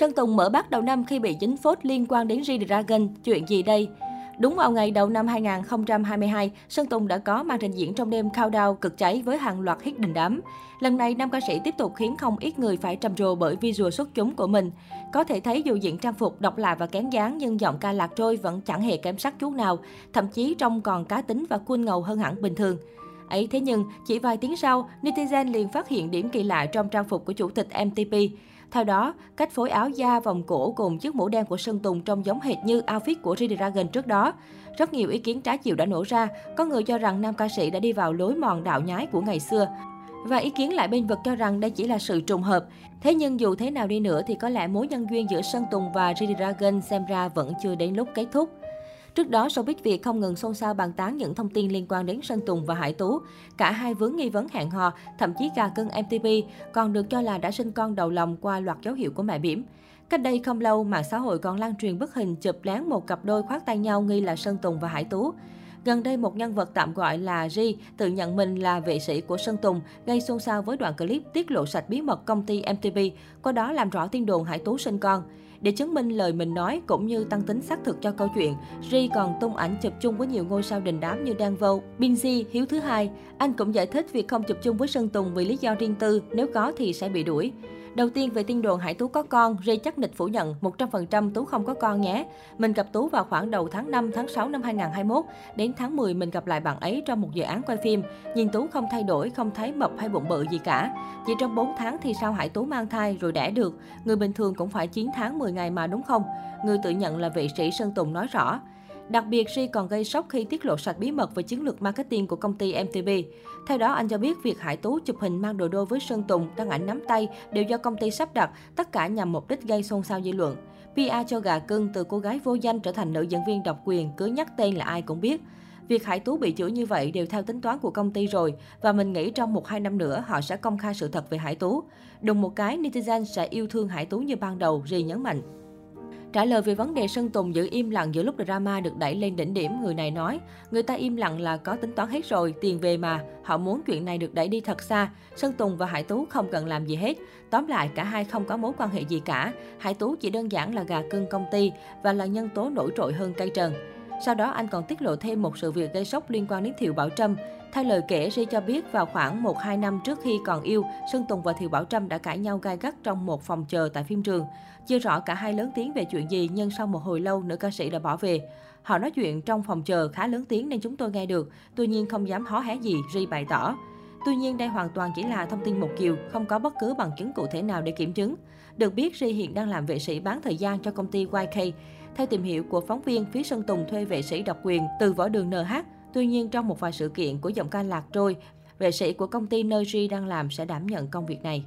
Sơn Tùng mở bát đầu năm khi bị dính phốt liên quan đến G-Dragon. Chuyện gì đây? Đúng vào ngày đầu năm 2022, Sơn Tùng đã có màn trình diễn trong đêm countdown cực cháy với hàng loạt hit đình đám. Lần này, nam ca sĩ tiếp tục khiến không ít người phải trầm trồ bởi visual xuất chúng của mình. Có thể thấy dù diện trang phục độc lạ và kén dáng nhưng giọng ca lạc trôi vẫn chẳng hề kém sắc chút nào, thậm chí trông còn cá tính và cool ngầu hơn hẳn bình thường. Ấy thế nhưng, chỉ vài tiếng sau, netizen liền phát hiện điểm kỳ lạ trong trang phục của chủ tịch MTP. Theo đó, cách phối áo da vòng cổ cùng chiếc mũ đen của Sơn Tùng trông giống hệt như outfit của G-Dragon trước đó. Rất nhiều ý kiến trái chiều đã nổ ra, có người cho rằng nam ca sĩ đã đi vào lối mòn đạo nhái của ngày xưa. Và ý kiến lại bên vực cho rằng đây chỉ là sự trùng hợp. Thế nhưng dù thế nào đi nữa thì có lẽ mối nhân duyên giữa Sơn Tùng và G-Dragon xem ra vẫn chưa đến lúc kết thúc. Trước đó, showbiz Việt không ngừng xôn xao bàn tán những thông tin liên quan đến Sơn Tùng và Hải Tú. Cả hai vướng nghi vấn hẹn hò, thậm chí gà cưng MTV, còn được cho là đã sinh con đầu lòng qua loạt dấu hiệu của mẹ bỉm. Cách đây không lâu, mạng xã hội còn lan truyền bức hình chụp lén một cặp đôi khoác tay nhau nghi là Sơn Tùng và Hải Tú. Gần đây, một nhân vật tạm gọi là Ri tự nhận mình là vệ sĩ của Sơn Tùng, gây xôn xao với đoạn clip tiết lộ sạch bí mật công ty MTV, qua đó làm rõ tin đồn Hải Tú sinh con. Để chứng minh lời mình nói cũng như tăng tính xác thực cho câu chuyện, Ri còn tung ảnh chụp chung với nhiều ngôi sao đình đám như Đan Vâu, Binz, Hiếu thứ hai. Anh cũng giải thích việc không chụp chung với Sơn Tùng vì lý do riêng tư, nếu có thì sẽ bị đuổi. Đầu tiên về tin đồn Hải Tú có con, Ray chắc nịch phủ nhận 100% Tú không có con nhé. Mình gặp Tú vào khoảng đầu tháng 5, tháng 6 năm 2021. Đến tháng 10 mình gặp lại bạn ấy trong một dự án quay phim. Nhìn Tú không thay đổi, không thấy mập hay bụng bự gì cả. Chỉ trong 4 tháng thì sao Hải Tú mang thai rồi đẻ được. Người bình thường cũng phải 9 tháng 10 ngày mà đúng không? Người tự nhận là vệ sĩ Sơn Tùng nói rõ. Đặc biệt, Ri còn gây sốc khi tiết lộ sạch bí mật về chiến lược marketing của công ty MTB. Theo đó, anh cho biết việc Hải Tú chụp hình mang đồ đôi với Sơn Tùng, đăng ảnh nắm tay đều do công ty sắp đặt, tất cả nhằm mục đích gây xôn xao dư luận. PR cho gà cưng từ cô gái vô danh trở thành nữ diễn viên độc quyền, cứ nhắc tên là ai cũng biết. Việc Hải Tú bị chửi như vậy đều theo tính toán của công ty rồi và mình nghĩ trong 1-2 năm nữa họ sẽ công khai sự thật về Hải Tú. Đùng một cái, netizen sẽ yêu thương Hải Tú như ban đầu, Ri nhấn mạnh. Trả lời về vấn đề Sơn Tùng giữ im lặng giữa lúc drama được đẩy lên đỉnh điểm, người này nói, người ta im lặng là có tính toán hết rồi, tiền về mà, họ muốn chuyện này được đẩy đi thật xa. Sơn Tùng và Hải Tú không cần làm gì hết. Tóm lại, cả hai không có mối quan hệ gì cả. Hải Tú chỉ đơn giản là gà cưng công ty và là nhân tố nổi trội hơn cây trần. Sau đó anh còn tiết lộ thêm một sự việc gây sốc liên quan đến Thiệu Bảo Trâm. Theo lời kể, Ri cho biết vào khoảng 1-2 năm trước khi còn yêu, Sơn Tùng và Thiệu Bảo Trâm đã cãi nhau gai gắt trong một phòng chờ tại phim trường. Chưa rõ cả hai lớn tiếng về chuyện gì nhưng sau một hồi lâu nữ ca sĩ đã bỏ về. Họ nói chuyện trong phòng chờ khá lớn tiếng nên chúng tôi nghe được, tuy nhiên không dám hó hé gì, Ri bày tỏ. Tuy nhiên, đây hoàn toàn chỉ là thông tin một chiều, không có bất cứ bằng chứng cụ thể nào để kiểm chứng. Được biết, Ri hiện đang làm vệ sĩ bán thời gian cho công ty YK. Theo tìm hiểu của phóng viên, phía Sơn Tùng thuê vệ sĩ độc quyền từ võ đường NH. Tuy nhiên, trong một vài sự kiện của giọng ca lạc trôi, vệ sĩ của công ty Nergy đang làm sẽ đảm nhận công việc này.